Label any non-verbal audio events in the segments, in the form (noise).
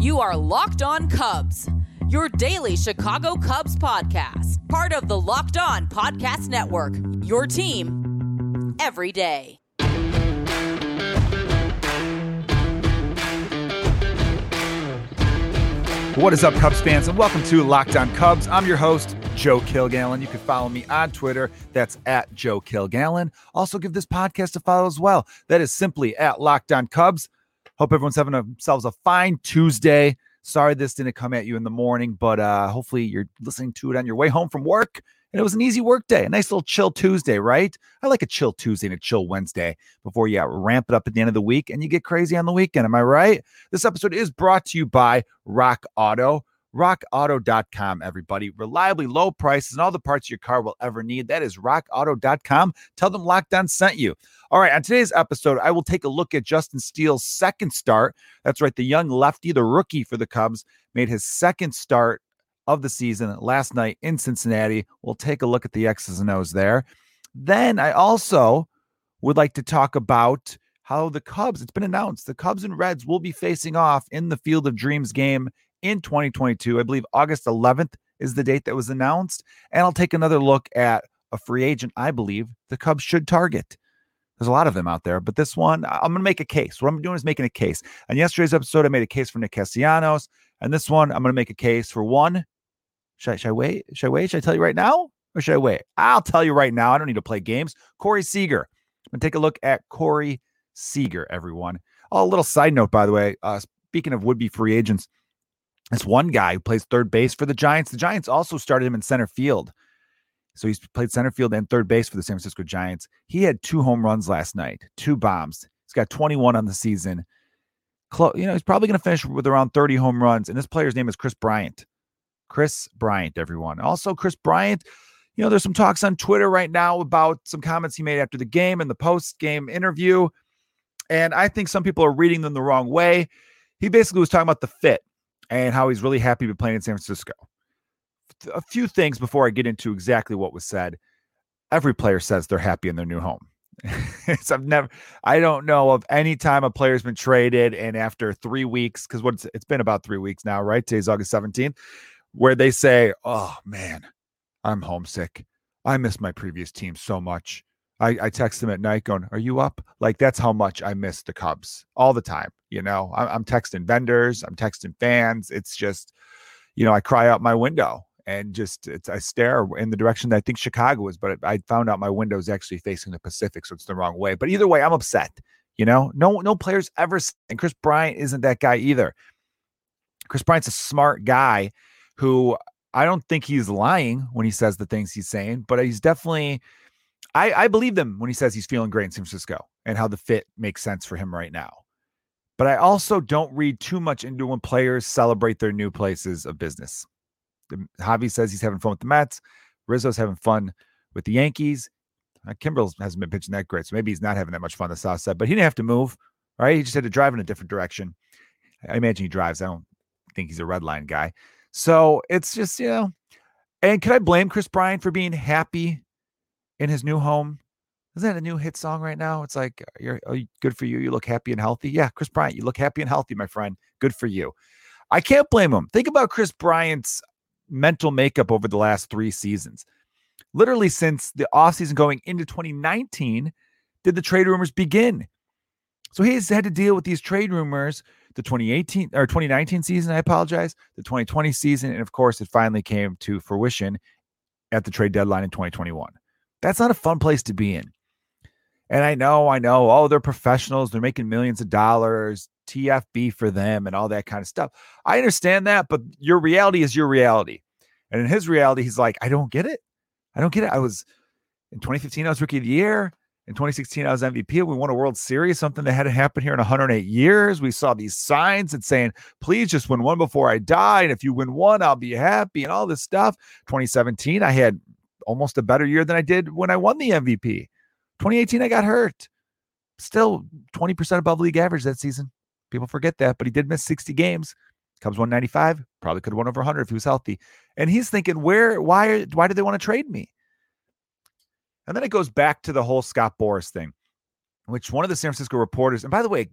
You are Locked On Cubs, your daily Chicago Cubs podcast, part of the Locked On Podcast Network. Your team every day. What is up, Cubs fans, and welcome to Locked On Cubs. I'm your host, Joe Kilgallon. You can follow me on Twitter. That's at Joe Kilgallon. Also, give this podcast a follow as well. That is simply at Locked On Cubs. Hope everyone's having themselves a fine Tuesday. Sorry this didn't come at you in the morning, but uh, hopefully you're listening to it on your way home from work. And it was an easy work day, a nice little chill Tuesday, right? I like a chill Tuesday and a chill Wednesday before you ramp it up at the end of the week and you get crazy on the weekend. Am I right? This episode is brought to you by Rock Auto rockauto.com, everybody. Reliably low prices and all the parts your car will ever need. That is rockauto.com. Tell them Locked On sent you. All right, on today's episode, I will take a look at Justin Steele's second start. That's right, the young lefty, the rookie for the Cubs, made his second start of the season last night in Cincinnati. We'll take a look at the X's and O's there. Then I also would like to talk about how the Cubs, it's been announced, the Cubs and Reds will be facing off in the Field of Dreams game in 2022. I believe August 11th is the date that was announced. And I'll take another look at a free agent I believe the Cubs should target. There's a lot of them out there, but this one, I'm going to make a case. What I'm doing is making a case. On yesterday's episode, I made a case for Nick Castellanos. And this one, I'm going to make a case for one. Should I, should I wait? Should I wait? Should I tell you right now? Or should I wait? I'll tell you right now. I don't need to play games. Corey Seager. I'm going to take a look at Corey Seager, everyone. Oh, a little side note, by the way. Uh, speaking of would be free agents, this one guy who plays third base for the Giants. The Giants also started him in center field. So he's played center field and third base for the San Francisco Giants. He had two home runs last night, two bombs. He's got 21 on the season. Close, you know, he's probably going to finish with around 30 home runs. And this player's name is Kris Bryant. Kris Bryant, everyone. Also, Kris Bryant, you know, there's some talks on Twitter right now about some comments he made after the game and the post game interview. And I think some people are reading them the wrong way. He basically was talking about the fit and how he's really happy to be playing in San Francisco. A few things before I get into exactly what was said. Every player says they're happy in their new home. (laughs) I've never, I don't know of any time a player's been traded and after three weeks, because what it's been about three weeks now, right? Today's August 17th, where they say, Oh man, I'm homesick. I miss my previous team so much. I, I text them at night going, Are you up? Like, that's how much I miss the Cubs all the time. You know, I, I'm texting vendors, I'm texting fans. It's just, you know, I cry out my window and just I stare in the direction that I think Chicago is, but I found out my window is actually facing the Pacific, so it's the wrong way. But either way, I'm upset. You know, no no players ever and Kris Bryant isn't that guy either. Kris Bryant's a smart guy who I don't think he's lying when he says the things he's saying, but he's definitely I, I believe them when he says he's feeling great in San Francisco and how the fit makes sense for him right now. But I also don't read too much into when players celebrate their new places of business. Javi says he's having fun with the Mets. Rizzo's having fun with the Yankees. Uh, Kimbrel hasn't been pitching that great, so maybe he's not having that much fun the south side. But he didn't have to move, right? He just had to drive in a different direction. I imagine he drives. I don't think he's a red line guy. So it's just you know. And can I blame Kris Bryant for being happy in his new home. Isn't that a new hit song right now? It's like you're oh, good for you. You look happy and healthy. Yeah, Kris Bryant, you look happy and healthy, my friend. Good for you. I can't blame him. Think about Kris Bryant's mental makeup over the last three seasons. Literally since the offseason going into 2019, did the trade rumors begin. So he's had to deal with these trade rumors the 2018 or 2019 season, I apologize, the 2020 season, and of course it finally came to fruition at the trade deadline in 2021. That's not a fun place to be in. And I know, I know, oh, they're professionals. They're making millions of dollars, TFB for them, and all that kind of stuff. I understand that, but your reality is your reality. And in his reality, he's like, I don't get it. I don't get it. I was in 2015, I was rookie of the year. In 2016, I was MVP. We won a World Series, something that hadn't happened here in 108 years. We saw these signs and saying, please just win one before I die. And if you win one, I'll be happy and all this stuff. 2017, I had almost a better year than I did when I won the MVP. 2018, I got hurt. Still 20% above league average that season. People forget that, but he did miss 60 games. Cubs 195, probably could have won over 100 if he was healthy. And he's thinking, where, why, why do they want to trade me? And then it goes back to the whole Scott Boras thing, which one of the San Francisco reporters, and by the way,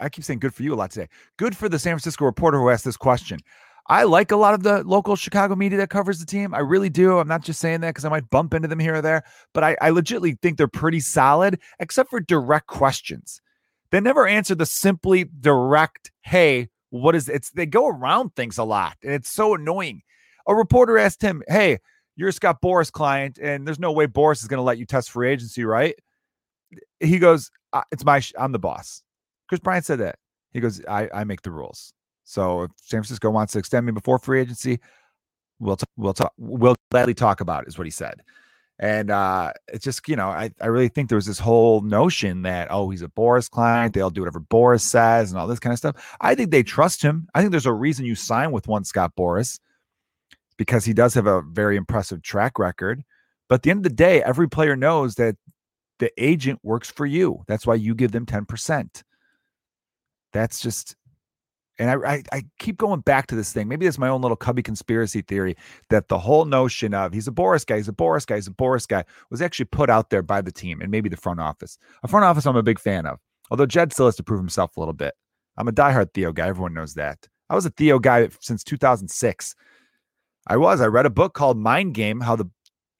I keep saying good for you a lot today. Good for the San Francisco reporter who asked this question. I like a lot of the local Chicago media that covers the team. I really do. I'm not just saying that because I might bump into them here or there, but I, I legitimately think they're pretty solid, except for direct questions. They never answer the simply direct, hey, what is it's they go around things a lot, and it's so annoying. A reporter asked him, Hey, you're a Scott Boras client, and there's no way Boras is going to let you test free agency, right? He goes, It's my, sh- I'm the boss. Kris Bryant said that. He goes, I, I make the rules. So if San Francisco wants to extend me before free agency, we'll t- we'll talk we'll gladly talk about it, is what he said. And uh it's just, you know, I, I really think there was this whole notion that, oh, he's a Boras client, they'll do whatever Boras says and all this kind of stuff. I think they trust him. I think there's a reason you sign with one Scott Boras because he does have a very impressive track record. But at the end of the day, every player knows that the agent works for you. That's why you give them 10%. That's just and I, I, I keep going back to this thing. Maybe it's my own little cubby conspiracy theory that the whole notion of he's a Boras guy, he's a Boras guy, he's a Boras guy was actually put out there by the team and maybe the front office. A front office I'm a big fan of. Although Jed still has to prove himself a little bit. I'm a diehard Theo guy. Everyone knows that. I was a Theo guy since 2006. I was. I read a book called Mind Game: How the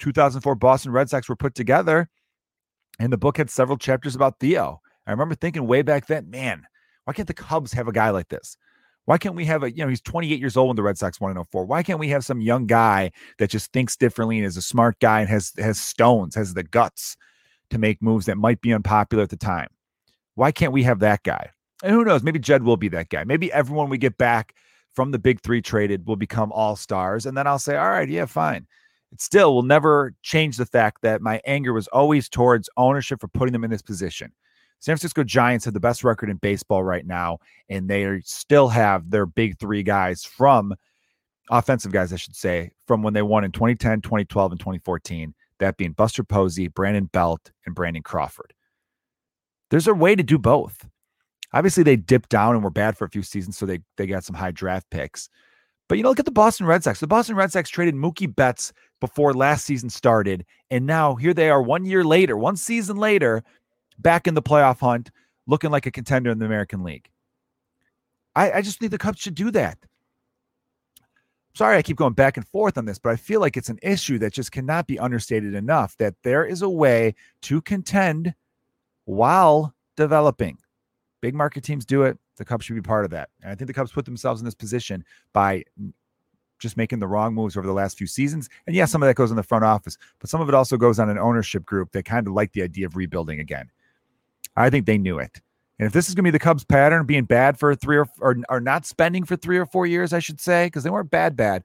2004 Boston Red Sox were put together, and the book had several chapters about Theo. I remember thinking way back then, man, why can't the Cubs have a guy like this? Why can't we have a, you know, he's 28 years old when the Red Sox won in 04. Why can't we have some young guy that just thinks differently and is a smart guy and has has stones, has the guts to make moves that might be unpopular at the time? Why can't we have that guy? And who knows? Maybe Jed will be that guy. Maybe everyone we get back from the big three traded will become all stars. And then I'll say, all right, yeah, fine. It still will never change the fact that my anger was always towards ownership for putting them in this position. San Francisco Giants have the best record in baseball right now, and they still have their big three guys from offensive guys, I should say, from when they won in 2010, 2012, and 2014. That being Buster Posey, Brandon Belt, and Brandon Crawford. There's a way to do both. Obviously, they dipped down and were bad for a few seasons, so they they got some high draft picks. But you know, look at the Boston Red Sox. The Boston Red Sox traded Mookie Betts before last season started, and now here they are, one year later, one season later, back in the playoff hunt, looking like a contender in the American League. I, I just think the Cubs should do that. Sorry, I keep going back and forth on this, but I feel like it's an issue that just cannot be understated enough that there is a way to contend while developing. Big market teams do it. The Cubs should be part of that. And I think the Cubs put themselves in this position by just making the wrong moves over the last few seasons. And yeah, some of that goes in the front office, but some of it also goes on an ownership group that kind of like the idea of rebuilding again. I think they knew it. And if this is going to be the Cubs pattern, being bad for three or, or, or not spending for three or four years, I should say, because they weren't bad, bad,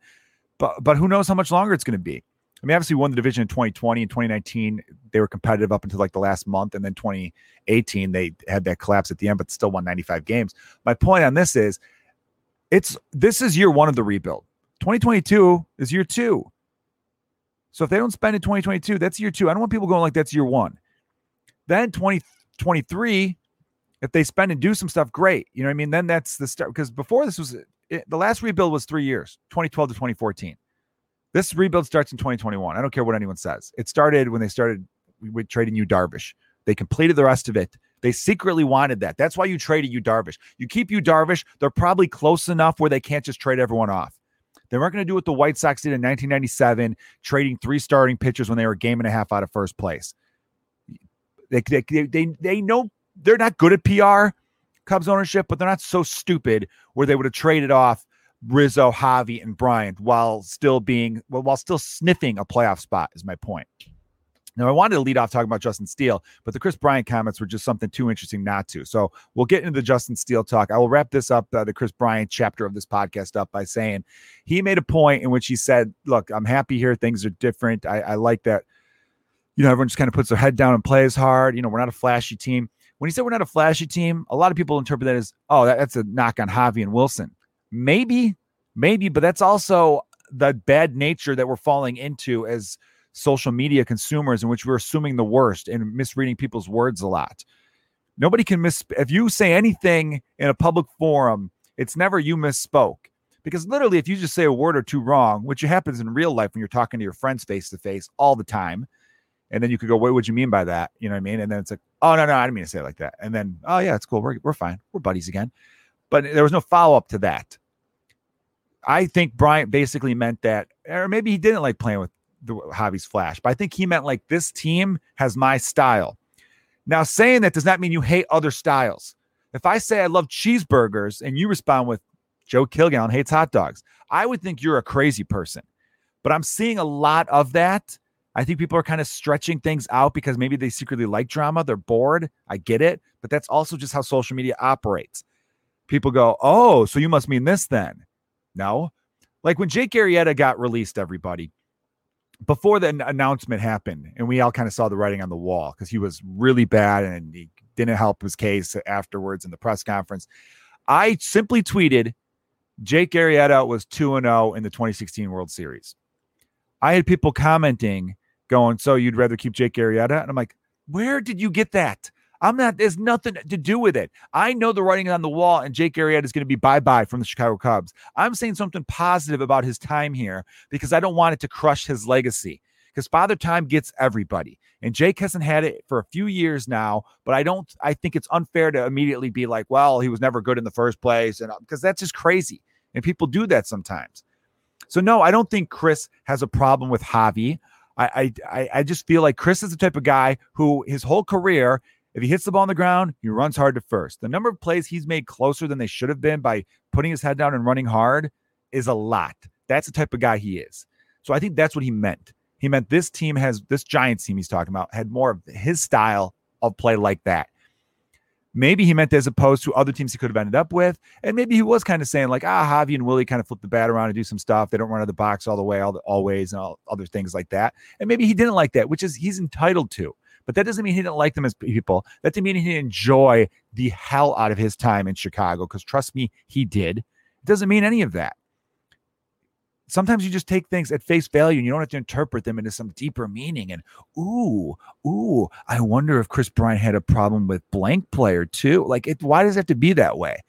but, but who knows how much longer it's going to be. I mean, obviously, won the division in 2020 and 2019. They were competitive up until like the last month, and then 2018 they had that collapse at the end, but still won 95 games. My point on this is, it's this is year one of the rebuild. 2022 is year two. So if they don't spend in 2022, that's year two. I don't want people going like that's year one. Then 20 23, if they spend and do some stuff, great. You know what I mean? Then that's the start. Because before this was it, the last rebuild was three years, 2012 to 2014. This rebuild starts in 2021. I don't care what anyone says. It started when they started with trading Yu Darvish. They completed the rest of it. They secretly wanted that. That's why you traded Yu Darvish. You keep Yu Darvish, they're probably close enough where they can't just trade everyone off. They weren't going to do what the White Sox did in 1997, trading three starting pitchers when they were a game and a half out of first place. They, they, they, they know they're not good at PR, Cubs ownership, but they're not so stupid where they would have traded off Rizzo, Javi, and Bryant while still being well, while still sniffing a playoff spot. Is my point. Now, I wanted to lead off talking about Justin Steele, but the Kris Bryant comments were just something too interesting not to. So we'll get into the Justin Steele talk. I will wrap this up, uh, the Kris Bryant chapter of this podcast up by saying he made a point in which he said, Look, I'm happy here. Things are different. I, I like that you know, everyone just kind of puts their head down and plays hard. You know, we're not a flashy team. When he said we're not a flashy team, a lot of people interpret that as, oh, that, that's a knock on Javi and Willson. Maybe, maybe, but that's also the bad nature that we're falling into as social media consumers, in which we're assuming the worst and misreading people's words a lot. Nobody can miss. If you say anything in a public forum, it's never you misspoke. Because literally, if you just say a word or two wrong, which happens in real life when you're talking to your friends face to face all the time, and then you could go, what would you mean by that? You know what I mean? And then it's like, oh no, no, I didn't mean to say it like that. And then, oh yeah, it's cool. We're we're fine. We're buddies again. But there was no follow up to that. I think Bryant basically meant that, or maybe he didn't like playing with the Javi's flash, but I think he meant like this team has my style. Now, saying that does not mean you hate other styles. If I say I love cheeseburgers and you respond with Joe Kilgallon hates hot dogs, I would think you're a crazy person. But I'm seeing a lot of that. I think people are kind of stretching things out because maybe they secretly like drama. They're bored. I get it. But that's also just how social media operates. People go, oh, so you must mean this then. No. Like when Jake Arrieta got released, everybody, before the announcement happened, and we all kind of saw the writing on the wall because he was really bad and he didn't help his case afterwards in the press conference. I simply tweeted Jake Arrieta was 2 0 in the 2016 World Series. I had people commenting, going, So you'd rather keep Jake Arrieta? And I'm like, Where did you get that? I'm not, there's nothing to do with it. I know the writing on the wall, and Jake Arrieta is going to be bye bye from the Chicago Cubs. I'm saying something positive about his time here because I don't want it to crush his legacy. Because Father Time gets everybody. And Jake hasn't had it for a few years now, but I don't, I think it's unfair to immediately be like, well, he was never good in the first place. And um, because that's just crazy. And people do that sometimes. So, no, I don't think Kris has a problem with Javi. I, I, I just feel like Kris is the type of guy who his whole career if he hits the ball on the ground, he runs hard to first. The number of plays he's made closer than they should have been by putting his head down and running hard is a lot. That's the type of guy he is. So I think that's what he meant. He meant this team has this Giants team he's talking about had more of his style of play like that. Maybe he meant as opposed to other teams he could have ended up with. And maybe he was kind of saying, like, ah, Javi and Willie kind of flip the bat around and do some stuff. They don't run out of the box all the way, all the, always, and all other things like that. And maybe he didn't like that, which is he's entitled to. But that doesn't mean he didn't like them as people. That didn't mean he didn't enjoy the hell out of his time in Chicago. Because trust me, he did. It doesn't mean any of that. Sometimes you just take things at face value and you don't have to interpret them into some deeper meaning. And ooh, ooh, I wonder if Kris Bryant had a problem with blank player too. Like, it, why does it have to be that way?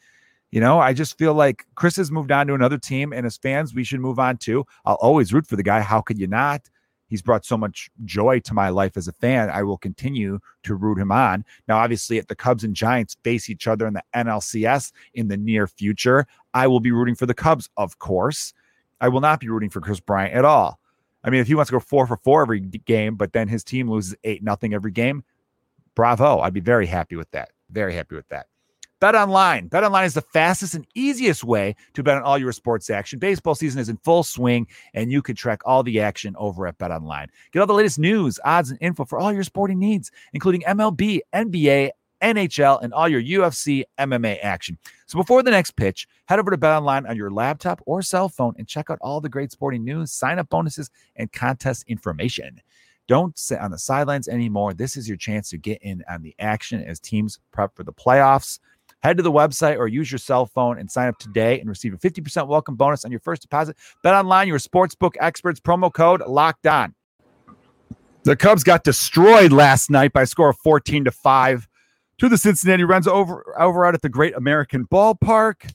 You know, I just feel like Kris has moved on to another team, and as fans, we should move on too. I'll always root for the guy. How could you not? He's brought so much joy to my life as a fan. I will continue to root him on. Now, obviously, if the Cubs and Giants face each other in the NLCS in the near future, I will be rooting for the Cubs, of course. I will not be rooting for Kris Bryant at all. I mean, if he wants to go four for four every game, but then his team loses eight nothing every game, bravo. I'd be very happy with that. Very happy with that. Bet online. Bet online is the fastest and easiest way to bet on all your sports action. Baseball season is in full swing, and you can track all the action over at Bet Online. Get all the latest news, odds, and info for all your sporting needs, including MLB, NBA, NHL, and all your UFC MMA action. So before the next pitch, head over to Bet Online on your laptop or cell phone and check out all the great sporting news, sign up bonuses, and contest information. Don't sit on the sidelines anymore. This is your chance to get in on the action as teams prep for the playoffs. Head to the website or use your cell phone and sign up today and receive a 50% welcome bonus on your first deposit. Bet online, your sportsbook experts, promo code locked on. The Cubs got destroyed last night by a score of 14 to 5 to the Cincinnati Reds over, over out at the Great American Ballpark.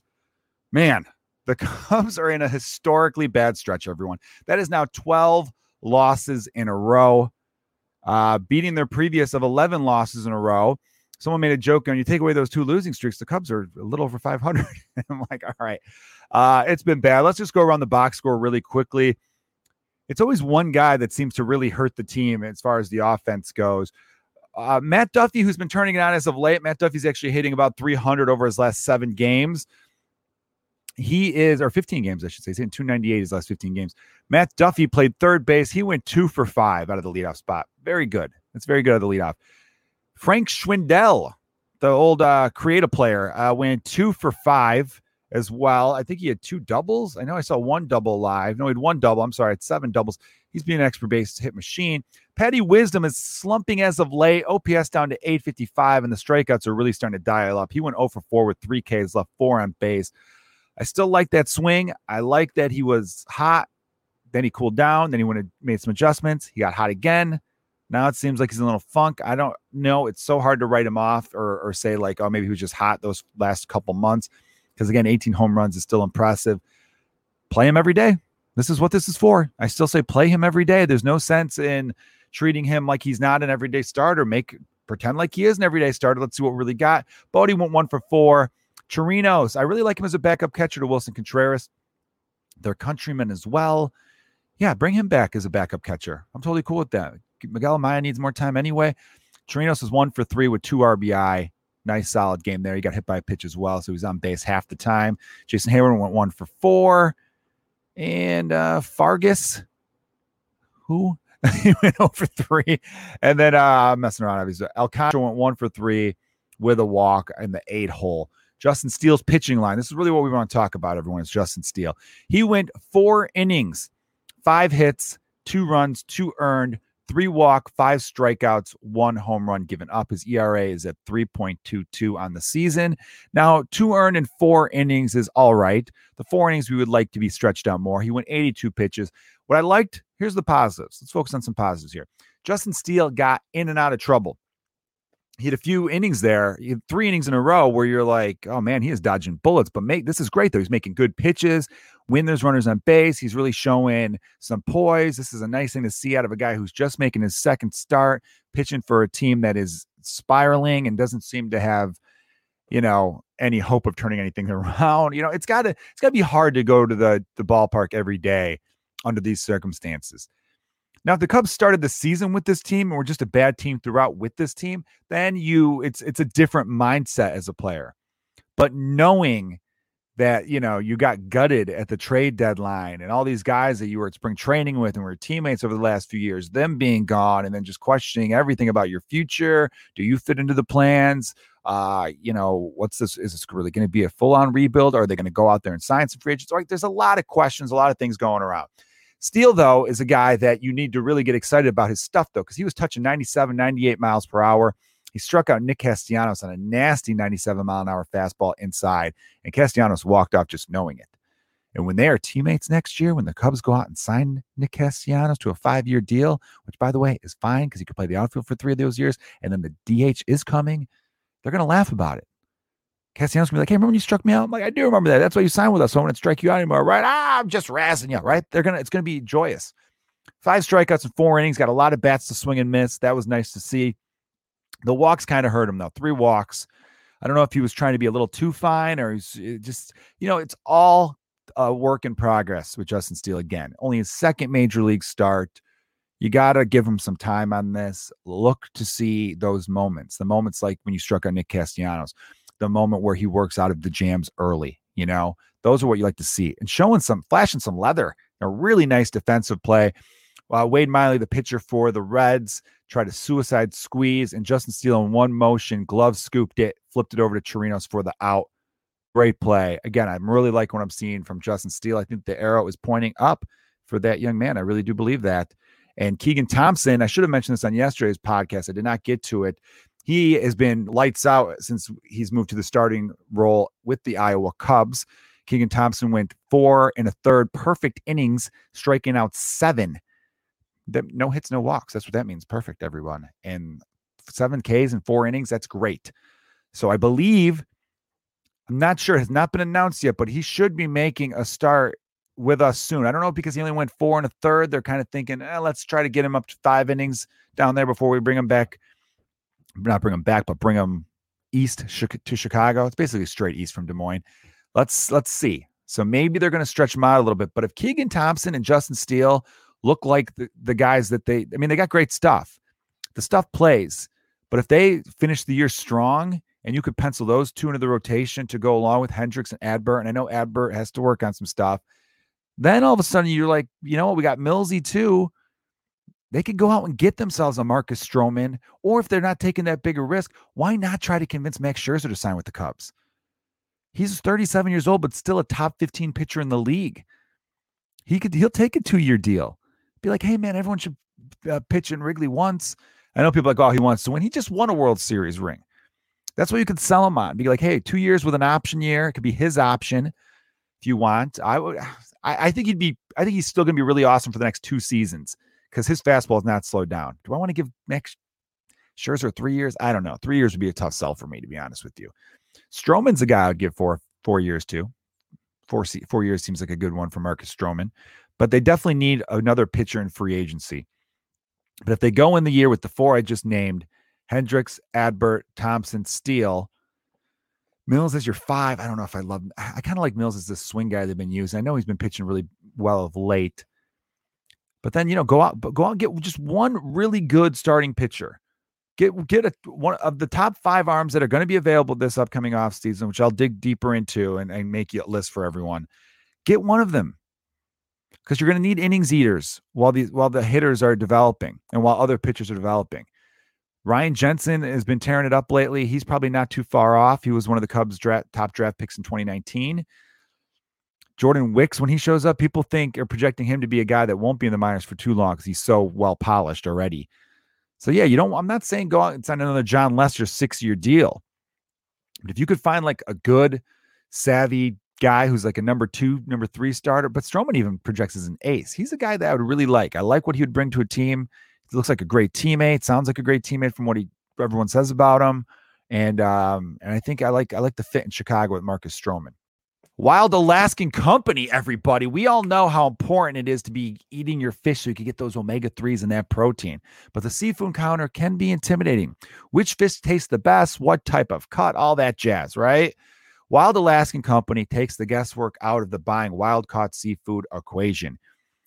Man, the (laughs) Cubs are in a historically bad stretch, everyone. That is now 12 losses in a row, uh, beating their previous of 11 losses in a row someone made a joke on you take away those two losing streaks, the Cubs are a little over 500. (laughs) I'm like, all right, uh, it's been bad. Let's just go around the box score really quickly. It's always one guy that seems to really hurt the team as far as the offense goes. Uh, Matt Duffy, who's been turning it on as of late, Matt Duffy's actually hitting about 300 over his last seven games. He is, or 15 games, I should say. He's in 298 his last 15 games. Matt Duffy played third base. He went two for five out of the leadoff spot. Very good. That's very good of the leadoff. Frank Schwindel, the old uh, creative player, uh, went two for five as well. I think he had two doubles. I know I saw one double live. No, he had one double. I'm sorry, it's seven doubles. He's being an expert base hit machine. Patty Wisdom is slumping as of late. OPS down to 855, and the strikeouts are really starting to dial up. He went 0 for 4 with three Ks left, four on base. I still like that swing. I like that he was hot. Then he cooled down. Then he went and made some adjustments. He got hot again. Now it seems like he's in a little funk. I don't know. It's so hard to write him off or, or say, like, oh, maybe he was just hot those last couple months. Because again, 18 home runs is still impressive. Play him every day. This is what this is for. I still say play him every day. There's no sense in treating him like he's not an everyday starter. Make pretend like he is an everyday starter. Let's see what we really got. Bote went one for four. Chirinos, I really like him as a backup catcher to Willson Contreras. Their countryman as well. Yeah, bring him back as a backup catcher. I'm totally cool with that. Miguel Amaya needs more time anyway. Chirinos is one for three with two RBI. Nice solid game there. He got hit by a pitch as well, so he was on base half the time. Jason Heyward went one for four. And uh Fargas, who (laughs) he went over three. And then uh I'm messing around, obviously. Alcantara went one for three with a walk in the eight hole. Justin Steele's pitching line. This is really what we want to talk about, everyone. Is Justin Steele. He went four innings, five hits, two runs, two earned, three walk, five strikeouts, one home run given up. His ERA is at 3.22 on the season. Now, two earned in four innings is all right. The four innings we would like to be stretched out more. He went 82 pitches. What I liked, here's the positives. Let's focus on some positives here. Justin Steele got in and out of trouble he had a few innings there, three innings in a row where you're like, oh man, he is dodging bullets. But make this is great though. He's making good pitches. When there's runners on base, he's really showing some poise. This is a nice thing to see out of a guy who's just making his second start, pitching for a team that is spiraling and doesn't seem to have, you know, any hope of turning anything (laughs) around. You know, it's gotta it's gotta be hard to go to the the ballpark every day under these circumstances. Now, if the Cubs started the season with this team and were just a bad team throughout with this team, then you it's it's a different mindset as a player. But knowing that you know you got gutted at the trade deadline and all these guys that you were at spring training with and were teammates over the last few years them being gone and then just questioning everything about your future. Do you fit into the plans? Uh you know what's this is this really going to be a full-on rebuild? Are they going to go out there and sign some free agents? Like there's a lot of questions a lot of things going around. Steele, though, is a guy that you need to really get excited about his stuff, though, because he was touching 97, 98 miles per hour. He struck out Nick Castellanos on a nasty 97 mile an hour fastball inside, and Castellanos walked off just knowing it. And when they are teammates next year, when the Cubs go out and sign Nick Castellanos to a five year deal, which by the way is fine because he could play the outfield for three of those years, and then the DH is coming, they're going to laugh about it. Castellanos gonna be like, hey, remember when you struck me out? I'm like, I do remember that. That's why you signed with us. So I want to strike you out anymore, right? Ah, I'm just razzing you, right? They're gonna, it's gonna be joyous. Five strikeouts in four innings, got a lot of bats to swing and miss. That was nice to see. The walks kind of hurt him though. Three walks. I don't know if he was trying to be a little too fine or he's just, you know, it's all a work in progress with Justin Steele again. Only his second major league start. You got to give him some time on this. Look to see those moments, the moments like when you struck on Nick Castellanos the moment where he works out of the jams early. You know, those are what you like to see and showing some flashing some leather. A really nice defensive play. Uh, Wade Miley, the pitcher for the Reds, tried a suicide squeeze, and Justin Steele in one motion, glove scooped it, flipped it over to Chirinos for the out. Great play. Again, I'm really liking what I'm seeing from Justin Steele. I think the arrow is pointing up for that young man. I really do believe that. And Keegan Thompson, I should have mentioned this on yesterday's podcast. I did not get to it he has been lights out since he's moved to the starting role with the Iowa Cubs. Keegan Thompson went four and a third perfect innings, striking out seven. No hits, no walks. That's what that means. Perfect, everyone. And seven Ks and four innings. That's great. So I believe, I'm not sure, has not been announced yet, but he should be making a start with us soon. I don't know because he only went four and a third. They're kind of thinking, eh, let's try to get him up to five innings down there before we bring him back not bring him back, but bring him east to Chicago. It's basically straight east from Des Moines. Let's let's see. So maybe they're going to stretch him out a little bit. But if Keegan Thompson and Justin Steele look like the, the guys that they, I mean, they got great stuff. The stuff plays. But if they finish the year strong and you could pencil those two into the rotation to go along with Hendricks and Adbert, and I know Adbert has to work on some stuff, then all of a sudden you're like, you know what, we got Millsy too. They could go out and get themselves a Marcus Stroman, or if they're not taking that bigger risk, why not try to convince Max Scherzer to sign with the Cubs? He's 37 years old, but still a top 15 pitcher in the league. He could he'll take a two year deal. Be like, hey man, everyone should uh, pitch in Wrigley once. I know people like, oh, he wants to win. He just won a World Series ring. That's what you could sell him on. Be like, hey, two years with an option year. It could be his option if you want. I would. (sighs) I, I think he'd be. I think he's still going to be really awesome for the next two seasons because his fastball is not slowed down. Do I want to give Max Scherzer three years? I don't know. Three years would be a tough sell for me, to be honest with you. Stroman's a guy I'd give four four years to. Four four years seems like a good one for Marcus Stroman, but they definitely need another pitcher in free agency. But if they go in the year with the four I just named, Hendricks, Adbert, Thompson, Steele. Mills is your five. I don't know if I love. I kind of like Mills as the swing guy they've been using. I know he's been pitching really well of late, but then you know go out, but go out and get just one really good starting pitcher. Get get a one of the top five arms that are going to be available this upcoming off season, which I'll dig deeper into and, and make you a list for everyone. Get one of them because you're going to need innings eaters while these while the hitters are developing and while other pitchers are developing. Ryan Jensen has been tearing it up lately. He's probably not too far off. He was one of the Cubs' draft, top draft picks in 2019. Jordan Wicks, when he shows up, people think are projecting him to be a guy that won't be in the minors for too long because he's so well polished already. So yeah, you don't. I'm not saying go out and sign another Jon Lester six year deal, but if you could find like a good, savvy guy who's like a number two, number three starter, but Stroman even projects as an ace. He's a guy that I would really like. I like what he would bring to a team. He looks like a great teammate. Sounds like a great teammate from what he everyone says about him. And um, and I think I like I like the fit in Chicago with Marcus Stroman. Wild Alaskan Company, everybody. We all know how important it is to be eating your fish so you can get those omega 3s and that protein. But the seafood counter can be intimidating. Which fish tastes the best? What type of cut? All that jazz, right? Wild Alaskan Company takes the guesswork out of the buying wild caught seafood equation.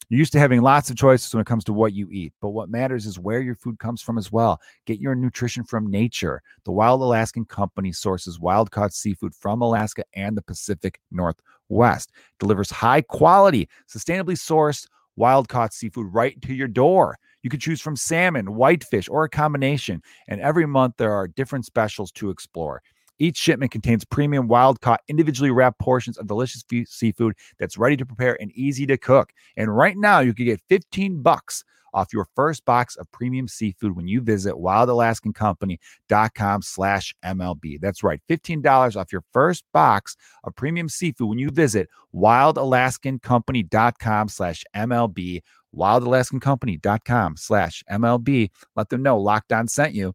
You're used to having lots of choices when it comes to what you eat, but what matters is where your food comes from as well. Get your nutrition from nature. The Wild Alaskan Company sources wild caught seafood from Alaska and the Pacific Northwest, delivers high quality, sustainably sourced wild caught seafood right to your door. You can choose from salmon, whitefish, or a combination. And every month there are different specials to explore. Each shipment contains premium wild caught, individually wrapped portions of delicious seafood that's ready to prepare and easy to cook. And right now, you can get 15 bucks off your first box of premium seafood when you visit wildalaskancompany.com slash MLB. That's right, $15 off your first box of premium seafood when you visit wildalaskancompany.com slash MLB, wildalaskancompany.com slash MLB. Let them know Locked On sent you.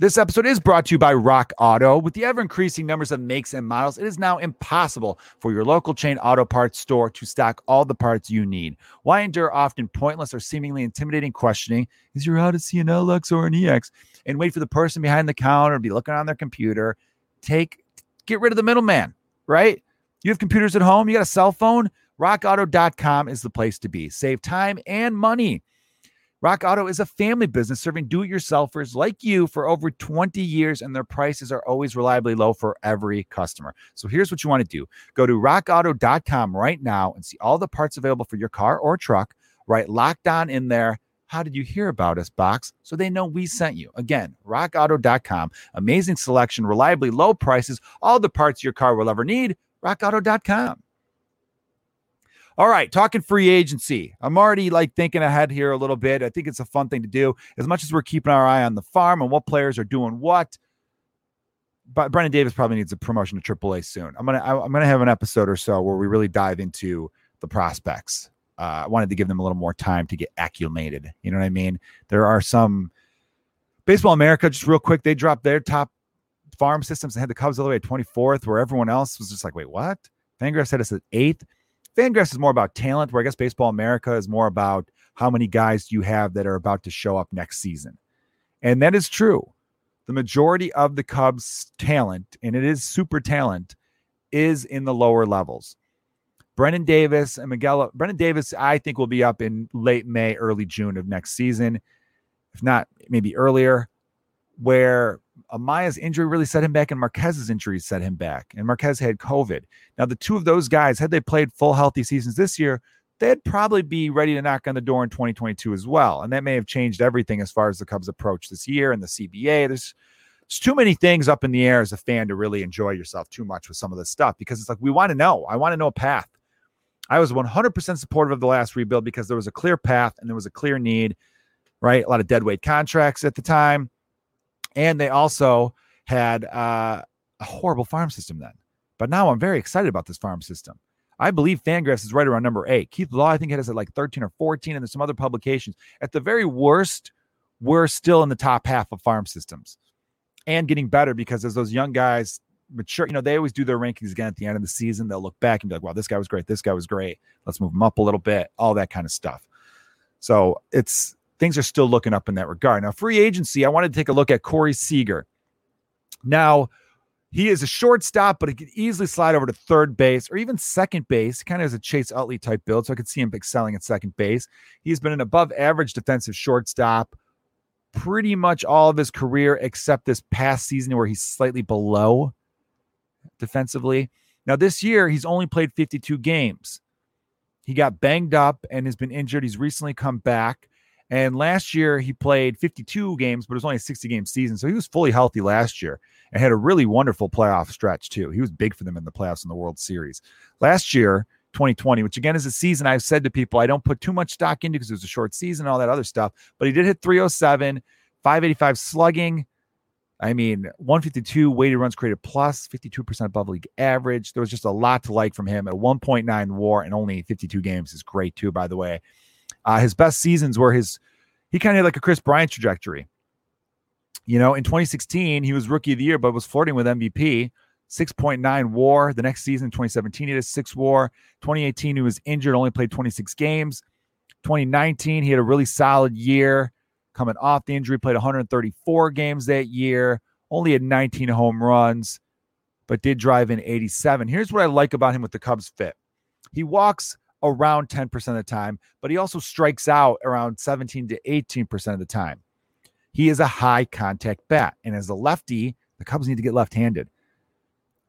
This episode is brought to you by Rock Auto. With the ever increasing numbers of makes and models, it is now impossible for your local chain auto parts store to stock all the parts you need. Why endure often pointless or seemingly intimidating questioning? Is your Odyssey an LX or an EX? And wait for the person behind the counter to be looking on their computer. Take, get rid of the middleman, right? You have computers at home, you got a cell phone. RockAuto.com is the place to be. Save time and money. Rock Auto is a family business serving do it yourselfers like you for over 20 years, and their prices are always reliably low for every customer. So here's what you want to do go to rockauto.com right now and see all the parts available for your car or truck, right? Locked on in there. How did you hear about us box so they know we sent you? Again, rockauto.com. Amazing selection, reliably low prices, all the parts your car will ever need. rockauto.com. All right, talking free agency. I'm already like thinking ahead here a little bit. I think it's a fun thing to do. As much as we're keeping our eye on the farm and what players are doing what, but Brennen Davis probably needs a promotion to AAA soon. I'm gonna I'm gonna have an episode or so where we really dive into the prospects. Uh, I wanted to give them a little more time to get acclimated. You know what I mean? There are some baseball America. Just real quick, they dropped their top farm systems and had the Cubs all the way at 24th, where everyone else was just like, wait, what? Fangraphs had us at eighth. Fangraphs is more about talent, where I guess Baseball America is more about how many guys you have that are about to show up next season. And that is true. The majority of the Cubs' talent, and it is super talent, is in the lower levels. Brennen Davis and Miguel, Brennen Davis, I think will be up in late May, early June of next season, if not maybe earlier, where Amaya's injury really set him back, and Marquez's injury set him back. And Marquez had COVID. Now, the two of those guys, had they played full healthy seasons this year, they'd probably be ready to knock on the door in 2022 as well. And that may have changed everything as far as the Cubs approach this year and the CBA. There's there's too many things up in the air as a fan to really enjoy yourself too much with some of this stuff because it's like we want to know. I want to know a path. I was 100% supportive of the last rebuild because there was a clear path and there was a clear need, right? A lot of dead weight contracts at the time and they also had uh, a horrible farm system then. But now I'm very excited about this farm system. I believe Fangraphs is right around number eight. Keith Law, I think, has it like 13 or 14, and there's some other publications. At the very worst, we're still in the top half of farm systems and getting better because as those young guys mature, you know, they always do their rankings again at the end of the season. They'll look back and be like, wow, this guy was great. This guy was great. Let's move him up a little bit, all that kind of stuff. So it's things are still looking up in that regard. Now, free agency, I wanted to take a look at Corey Seager. Now, he is a shortstop, but he could easily slide over to third base or even second base. Kind of as a Chase Utley type build, so I could see him excelling at second base. He's been an above average defensive shortstop pretty much all of his career, except this past season where he's slightly below defensively. Now, this year, he's only played 52 games. He got banged up and has been injured. He's recently come back. And last year he played 52 games, but it was only a 60 game season. So he was fully healthy last year and had a really wonderful playoff stretch too. He was big for them in the playoffs in the World Series. Last year, 2020, which again is a season I've said to people I don't put too much stock into because it was a short season and all that other stuff. But he did hit 307, 585 slugging. I mean, 152 weighted runs created plus, 52% above league average. There was just a lot to like from him at 1.9 war and only 52 games is great too, by the way. Uh, his best seasons were his, he kind of had like a Kris Bryant trajectory. You know, in 2016, he was rookie of the year, but was flirting with MVP. 6.9 war. The next season, 2017, he had a six war. 2018, he was injured, only played 26 games. 2019, he had a really solid year coming off the injury, played 134 games that year, only had 19 home runs, but did drive in 87. Here's what I like about him with the Cubs fit he walks around 10% of the time, but he also strikes out around 17 to 18% of the time. He is a high contact bat. And as a lefty, the Cubs need to get left handed.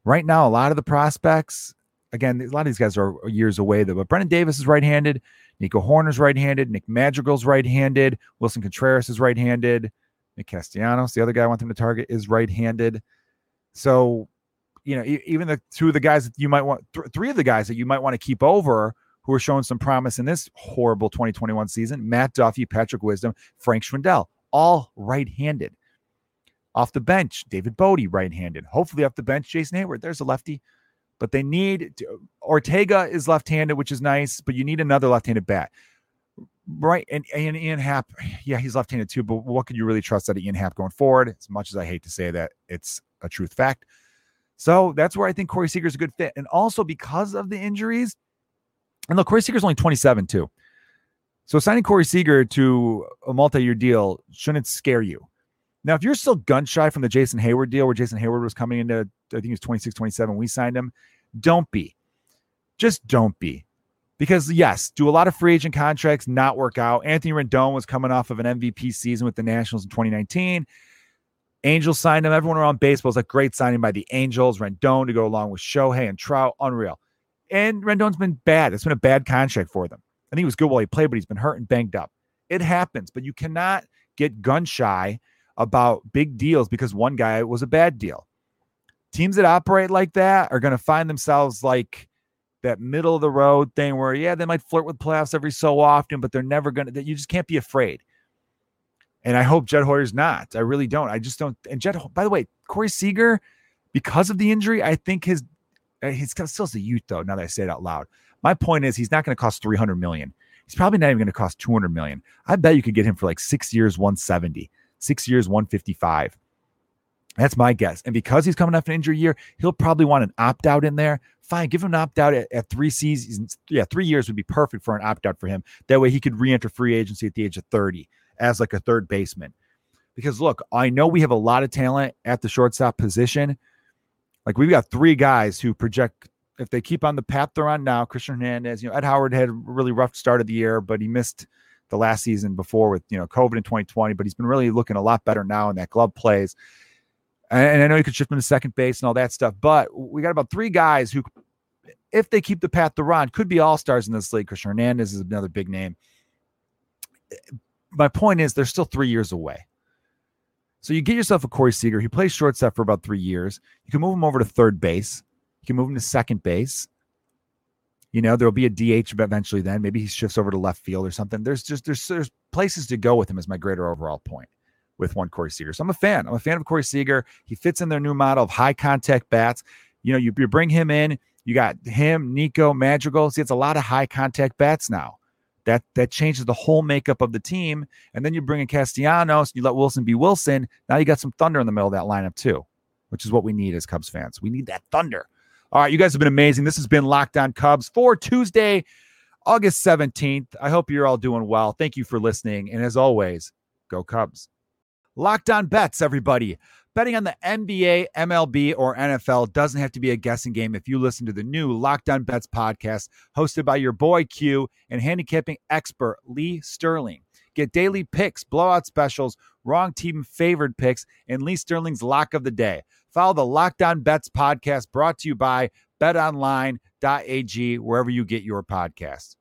Right now, a lot of the prospects, again, a lot of these guys are years away, though, but Brennen Davis is right handed. Nico Hoerner's right handed. Nick Madrigal's right handed. Willson Contreras is right handed. Nick Castellanos, the other guy I want them to target, is right handed. So, you know, even the two of the guys that you might want, th- three of the guys that you might want to keep over who are showing some promise in this horrible 2021 season Matt Duffy, Patrick Wisdom, Frank Schwindel, all right handed. Off the bench, David Bote, right handed. Hopefully, off the bench, Jason Heyward. There's a lefty. But they need to, Ortega is left handed, which is nice, but you need another left handed bat. Right. And, and Ian Happ, yeah, he's left handed too, but what could you really trust out of Ian Happ going forward? As much as I hate to say that, it's a truth fact. So that's where I think Corey Seager's a good fit. And also because of the injuries, and look, Corey Seager's only 27 too. So signing Corey Seager to a multi-year deal shouldn't scare you. Now, if you're still gun shy from the Jason Heyward deal where Jason Heyward was coming into, I think he was 26, 27, we signed him, don't be. Just don't be. Because, yes, do a lot of free agent contracts not work out? Anthony Rendon was coming off of an MVP season with the Nationals in 2019. Angels signed him. Everyone around baseball was like, great signing by the Angels. Rendon to go along with Shohei and Trout. Unreal. And Rendon's been bad. It's been a bad contract for them. I think he was good while he played, but he's been hurt and banged up. It happens, but you cannot get gun shy about big deals because one guy was a bad deal. Teams that operate like that are going to find themselves like that middle of the road thing where, yeah, they might flirt with playoffs every so often, but they're never going to, you just can't be afraid. And I hope Jed Hoyer's not. I really don't. I just don't. And Jed, by the way, Corey Seager, because of the injury, I think his he's still a youth though. Now that I say it out loud, my point is he's not going to cost 300 million. He's probably not even going to cost 200 million. I bet you could get him for like six years, 170, six years, 155. That's my guess. And because he's coming off an injury year, he'll probably want an opt out in there. Fine, give him an opt out at, at, three seasons. Yeah, three years would be perfect for an opt out for him. That way he could re enter free agency at the age of 30 as like a third baseman. Because look, I know we have a lot of talent at the shortstop position. Like we've got three guys who project if they keep on the path they're on now, Cristian Hernandez, you know, Ed Howard had a really rough start of the year, but he missed the last season before with, you know, COVID in 2020, but he's been really looking a lot better now in that glove plays. And I know you could shift him to second base and all that stuff, but we got about three guys who, if they keep the path they're on, could be all stars in this league. Cristian Hernandez is another big name. My point is, they're still three years away. So you get yourself a Corey Seager. He plays shortstop for about three years. You can move him over to third base. You can move him to second base. You know, there'll be a DH eventually. Then maybe he shifts over to left field or something. There's just there's there's places to go with him. Is my greater overall point with one Corey Seager. So I'm a fan. I'm a fan of Corey Seager. He fits in their new model of high contact bats. You know, you, you bring him in. You got him, Nico, Madrigal. See, it's a lot of high contact bats now. That that changes the whole makeup of the team. And then you bring in Castellanos, and you let Willson be Willson. Now you got some thunder in the middle of that lineup too, which is what we need as Cubs fans. We need that thunder. All right, you guys have been amazing. This has been Locked On Cubs for Tuesday, August 17th. I hope you're all doing well. Thank you for listening. And as always, go Cubs. Locked on bets, everybody. Betting on the NBA, MLB, or NFL doesn't have to be a guessing game if you listen to the new Locked On Bets podcast hosted by your boy Q and handicapping expert Lee Sterling. Get daily picks, blowout specials, wrong team favored picks, and Lee Sterling's lock of the day. Follow the Locked On Bets podcast brought to you by betonline.ag, wherever you get your podcasts.